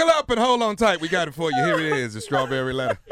Buckle up and hold on tight. We got it for you. Here it is, the strawberry letter.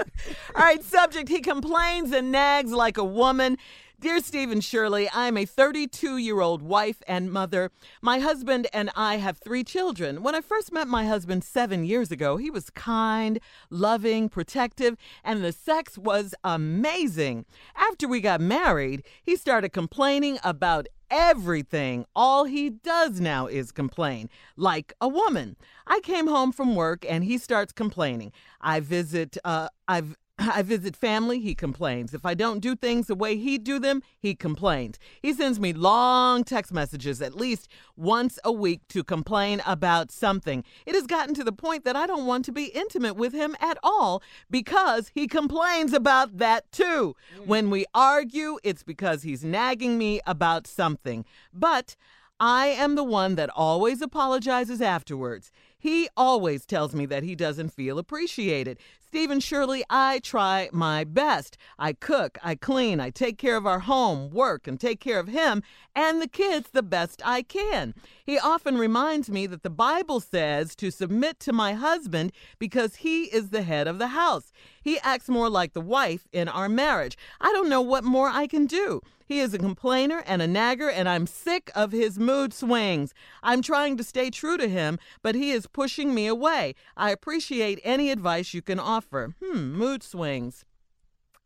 All right, subject. He complains and nags like a woman. Dear Stephen Shirley, I'm a 32 year old wife and mother. My husband and I have three children. When I first met my husband seven years ago, he was kind, loving, protective, and the sex was amazing. After we got married, he started complaining about everything. All he does now is complain, like a woman. I came home from work and he starts complaining. I visit, uh, I've I visit family, he complains. If I don't do things the way he do them, he complains. He sends me long text messages at least once a week to complain about something. It has gotten to the point that I don't want to be intimate with him at all because he complains about that too. Mm. When we argue, it's because he's nagging me about something. But I am the one that always apologizes afterwards. He always tells me that he doesn't feel appreciated. Stephen Shirley, I try my best. I cook, I clean, I take care of our home, work, and take care of him and the kids the best I can. He often reminds me that the Bible says to submit to my husband because he is the head of the house. He acts more like the wife in our marriage. I don't know what more I can do. He is a complainer and a nagger, and I'm sick of his mood swings. I'm trying to stay true to him, but he is pushing me away. I appreciate any advice you can offer. Hmm, mood swings.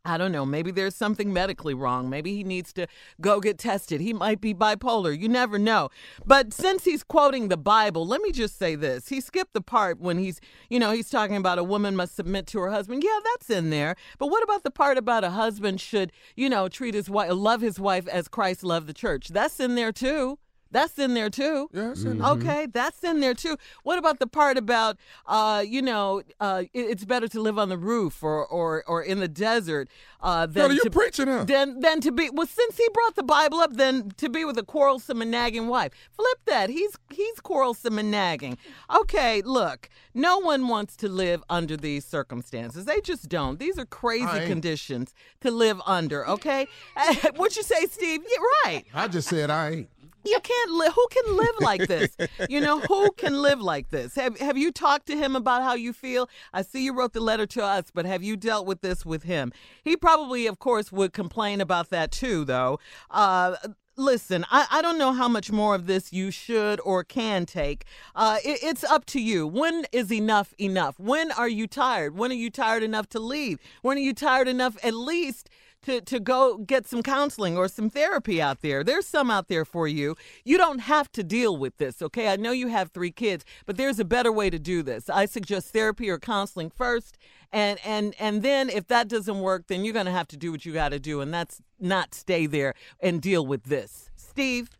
I don't know. Maybe there's something medically wrong. Maybe he needs to go get tested. He might be bipolar. You never know. But since he's quoting the Bible, let me just say this. He skipped the part when he's, you know, he's talking about a woman must submit to her husband. Yeah, that's in there. But what about the part about a husband should, you know, treat his wife, love his wife as Christ loved the church? That's in there too. That's in there too. Yes, in there. Okay, that's in there too. What about the part about, uh, you know, uh, it- it's better to live on the roof or or, or in the desert uh, than Brother, you to preaching, huh? than than to be. Well, since he brought the Bible up, then to be with a quarrelsome and nagging wife. Flip that. He's he's quarrelsome and nagging. Okay, look, no one wants to live under these circumstances. They just don't. These are crazy conditions to live under. Okay, what you say, Steve? You're right. I just said I ain't. You can't live. Who can live like this? You know, who can live like this? Have Have you talked to him about how you feel? I see you wrote the letter to us, but have you dealt with this with him? He probably, of course, would complain about that too, though. Uh, Listen, I, I don't know how much more of this you should or can take. Uh, it, it's up to you. When is enough enough? When are you tired? When are you tired enough to leave? When are you tired enough at least to, to go get some counseling or some therapy out there. There's some out there for you. You don't have to deal with this, okay? I know you have three kids, but there's a better way to do this. I suggest therapy or counseling first. And, and and then if that doesn't work, then you're gonna have to do what you gotta do, and that's not stay there and deal with this. Steve?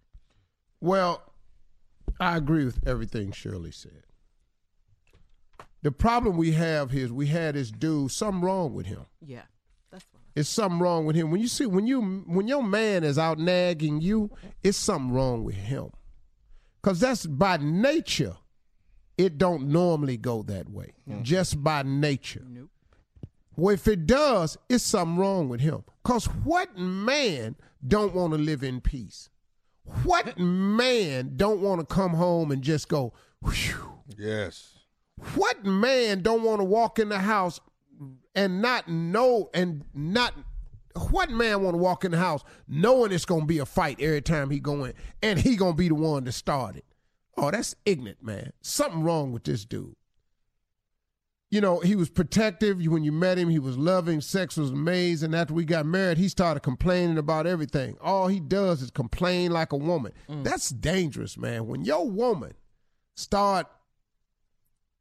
Well, I agree with everything Shirley said. The problem we have here is we had this dude, something wrong with him. Yeah. That's It's something wrong with him. When you see when you when your man is out nagging you, it's something wrong with him. Cause that's by nature, it don't normally go that way. Mm-hmm. Just by nature. Nope. Well, if it does, it's something wrong with him. Cause what man don't want to live in peace? What man don't want to come home and just go, whew? Yes. What man don't want to walk in the house and not know and not what man want to walk in the house knowing it's gonna be a fight every time he go in and he gonna be the one to start it? Oh, that's ignorant, man. Something wrong with this dude. You know, he was protective when you met him. He was loving. Sex was amazing. After we got married, he started complaining about everything. All he does is complain like a woman. Mm. That's dangerous, man. When your woman start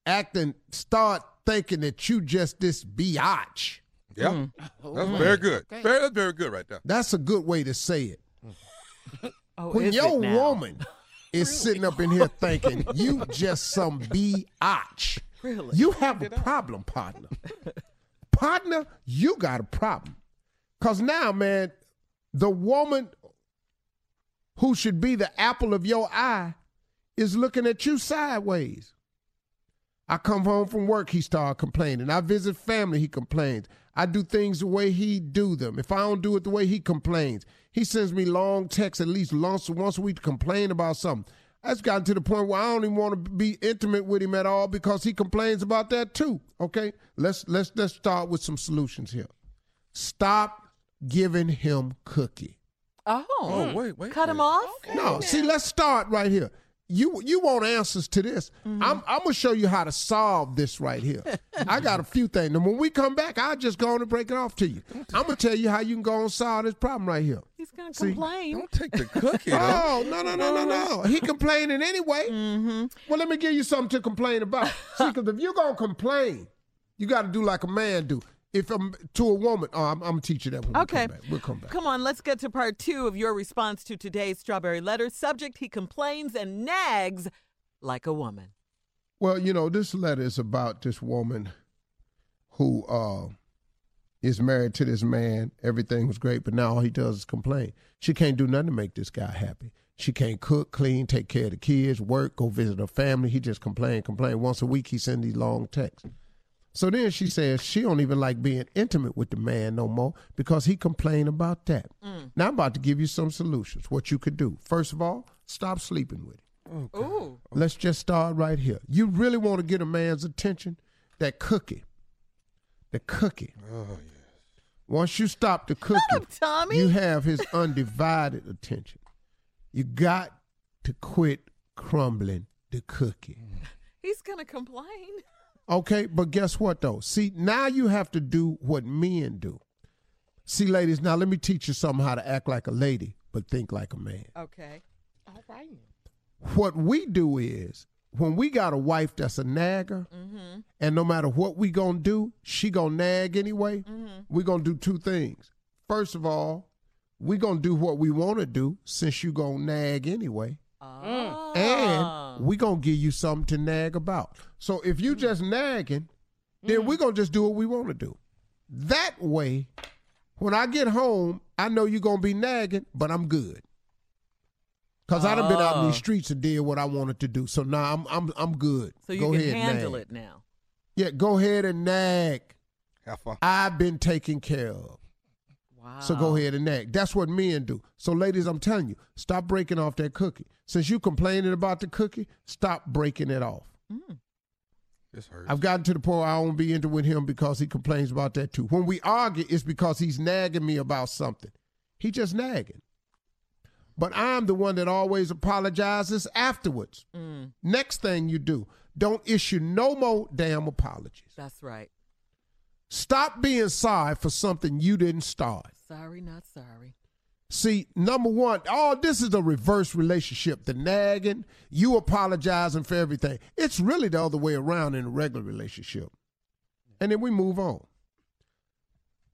acting, start thinking that you just this biatch. Yeah. That's very good. Very, that's very good right there. That's a good way to say it. Oh, When is your it woman is sitting up in here thinking you just some biatch, Really? you have a problem, partner. partner, you got a problem. Cause now, man, the woman who should be the apple of your eye is looking at you sideways. I come home from work, he start complaining. I visit family, he complains. I do things the way he do them. If I don't do it the way he complains, he sends me long texts at least once once a week to complain about something. That's gotten to the point where I don't even want to be intimate with him at all because he complains about that too. Okay, let's let's let's start with some solutions here. Stop giving him cookie. Oh, Oh, wait, wait. cut him wait. off. No, see, let's start right here. You you want answers to this? Mm-hmm. I'm I'm gonna show you how to solve this right here. I got a few things, and when we come back, I'll just go on and break it off to you. I'm gonna tell you how you can go and solve this problem right here. He's gonna See, complain. Don't take the cookie. though. Oh no no no no no! He complaining anyway. Mm-hmm. Well, let me give you something to complain about. See, because if you're gonna complain, you got to do like a man do. If I'm to a woman, oh, I'm, I'm gonna teach you that when Okay. we come. We'll come back. Come on, let's get to part two of your response to today's strawberry letter. Subject: He complains and nags like a woman. Well, you know, this letter is about this woman who uh, is married to this man. Everything was great, but now all he does is complain. She can't do nothing to make this guy happy. She can't cook, clean, take care of the kids, work, go visit her family. He just complain, complain. Once a week, he send these long texts. So then she says she don't even like being intimate with the man no more because he complained about that. Mm. Now I'm about to give you some solutions. What you could do. First of all, stop sleeping with him. Ooh. Let's just start right here. You really want to get a man's attention? That cookie. The cookie. Oh, yes. Once you stop the cookie, up, Tommy. you have his undivided attention. You got to quit crumbling the cookie. He's gonna complain. Okay, but guess what though? See, now you have to do what men do. See, ladies, now let me teach you something how to act like a lady, but think like a man. Okay. All right. what we do is when we got a wife that's a nagger mm-hmm. and no matter what we gonna do she gonna nag anyway mm-hmm. we gonna do two things first of all we gonna do what we want to do since you gonna nag anyway Oh. Mm. and Uh-huh. we gonna give you something to nag about so if you just nagging then we mm-hmm. gonna just do what we want to do that way when i get home i know you gonna be nagging but i'm good Cause I done been out in these Oh. streets and did what I wanted to do. So now I'm I'm I'm good. so you go can ahead, handle nag. it now. Yeah, go ahead and nag. How far? I've been taken care of. Wow. So go ahead and nag. That's what men do. So ladies, I'm telling you, stop breaking off that cookie. Since you complaining about the cookie, stop breaking it off. This hurts. I've gotten to the point where I won't be into with him because he complains about that too. When we argue, it's because he's nagging me about something. He just nagging. But I'm the one that always apologizes afterwards. Mm, Next thing you do, don't issue no more damn apologies. that's right. Stop being sorry for something you didn't start. Sorry, not sorry. See, number one, all this is a reverse relationship. The nagging, you apologizing for everything. It's really the other way around in a regular relationship. And then we move on.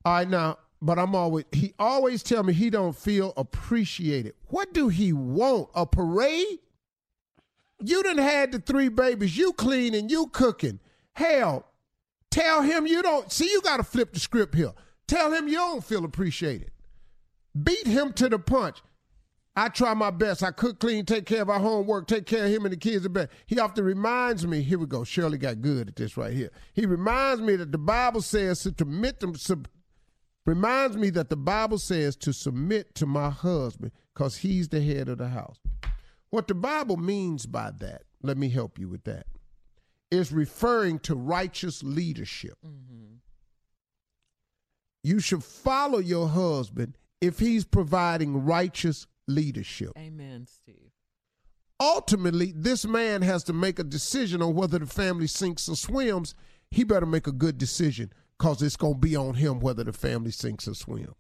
All right, now, but I'm always he always tell me he don't feel appreciated. What do he want? A parade? You done had the three babies, you cleaning, you cooking. Hell, tell him you don't see you gotta flip the script here. Tell him you don't feel appreciated. Beat him to the punch. I try my best. I cook, clean, take care of our homework, take care of him and the kids in bed. He often reminds me, here we go. Shirley got good at this right here. He reminds me that the Bible says to submit to sub, reminds me that the Bible says to submit to my husband because he's the head of the house. What the Bible means by that, let me help you with that, is referring to righteous leadership. You should follow your husband if he's providing righteous leadership. Amen, Steve. Ultimately, this man has to make a decision on whether the family sinks or swims. He better make a good decision because it's going to be on him whether the family sinks or swims.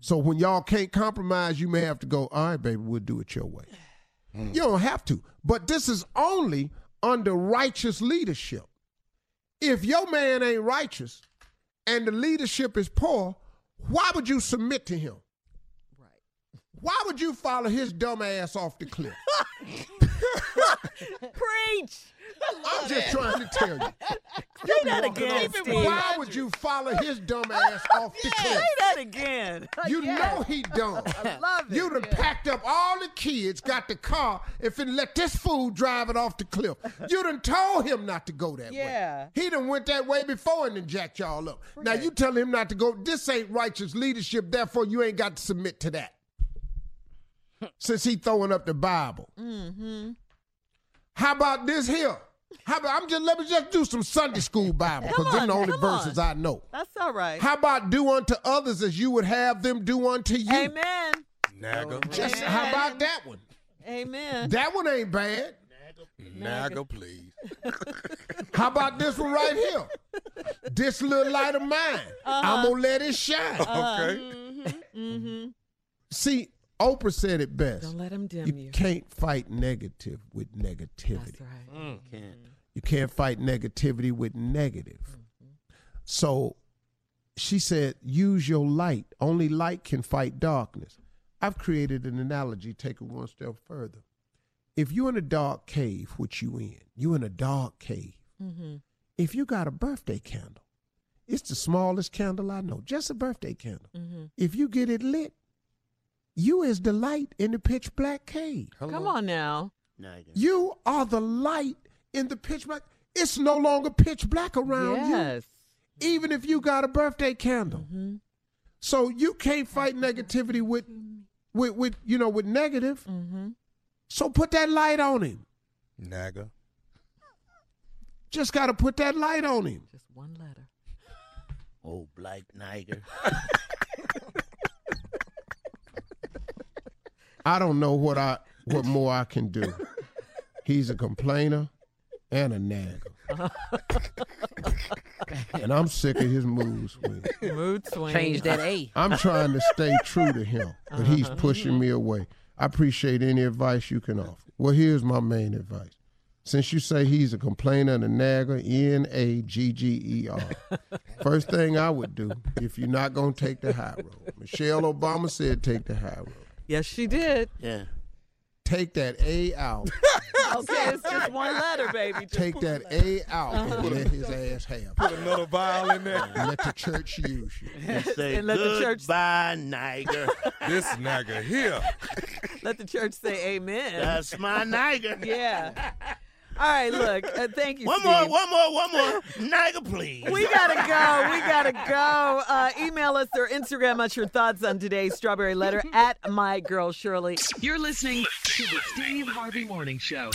So when y'all can't compromise, you may have to go, all right, baby, we'll do it your way. You don't have to. But this is only under righteous leadership. If your man ain't righteous and the leadership is poor, why would you submit to him? Right. Why would you follow his dumb ass off the cliff? Preach. I'm just trying to tell you. Say that again, Steve. Why would you follow his dumb ass off the cliff? Say that again. You know he dumb. I love it. You'd done packed up all the kids, got the car, and finna let this fool drive it off the cliff. You done told him not to go that Yeah. way. He done went that way before and then jacked y'all up. Now you tell him not to go. This ain't righteous leadership, therefore you ain't got to submit to that. Since he throwing up the Bible. Mm-hmm. How about this here? How about I'm just let me just do some Sunday school Bible because Come them the only come verses on. I know. That's all right. How about do unto others as you would have them do unto you? Amen. Naga. Just Amen. how about that one? Amen. That one ain't bad. Naga, please. How about this one right here? This little light of mine, I'm gonna let it shine. Okay. Mm-hmm. See, Oprah said it best. Don't let him dim You you. can't fight negative with negativity. That's right. Mm, can't. You can't fight negativity with negative. So she said, use your light. Only light can fight darkness. I've created an analogy, take it one step further. If you're in a dark cave, which you in, you're in a dark cave. Mm-hmm. If you got a birthday candle, it's the smallest candle I know, just a birthday candle. Mm-hmm. If you get it lit, you is the light in the pitch black cave. Come on now. Naga. You are the light in the pitch black. It's no longer pitch black around you, yes. even if you got a birthday candle. Mm-hmm. So you can't fight negativity with, with, with you know, with negative. Mm-hmm. So put that light on him. Naga. Just got to put that light on him. Just one letter. Oh, Black Niger. I don't know what I what more I can do. He's a complainer and a nagger. and I'm sick of his mood swings. Mood swing. Change that A. I'm trying to stay true to him, but he's uh-huh. pushing me away. I appreciate any advice you can offer. Well, here's my main advice. Since you say he's a complainer and a nagger, N A G G E R. First thing I would do if you're not going to take the high road. Michelle Obama said take the high road. Yes, she did. Yeah. Take that A out. Okay, it's just one letter, baby. Just Take that A out and uh-huh. let his ass have Put it. another vial in there. And let the church use you. And say And let the church- goodbye, Niger. This Naga here. let the church say amen. That's my Niger. yeah. All right, look. Uh, thank you, One Steve. more, one more, one more. Niger, please. We gotta go. We gotta go. Uh, email us or Instagram us your thoughts on today's strawberry letter at my girl Shirley. You're listening to the Steve Harvey Morning Show.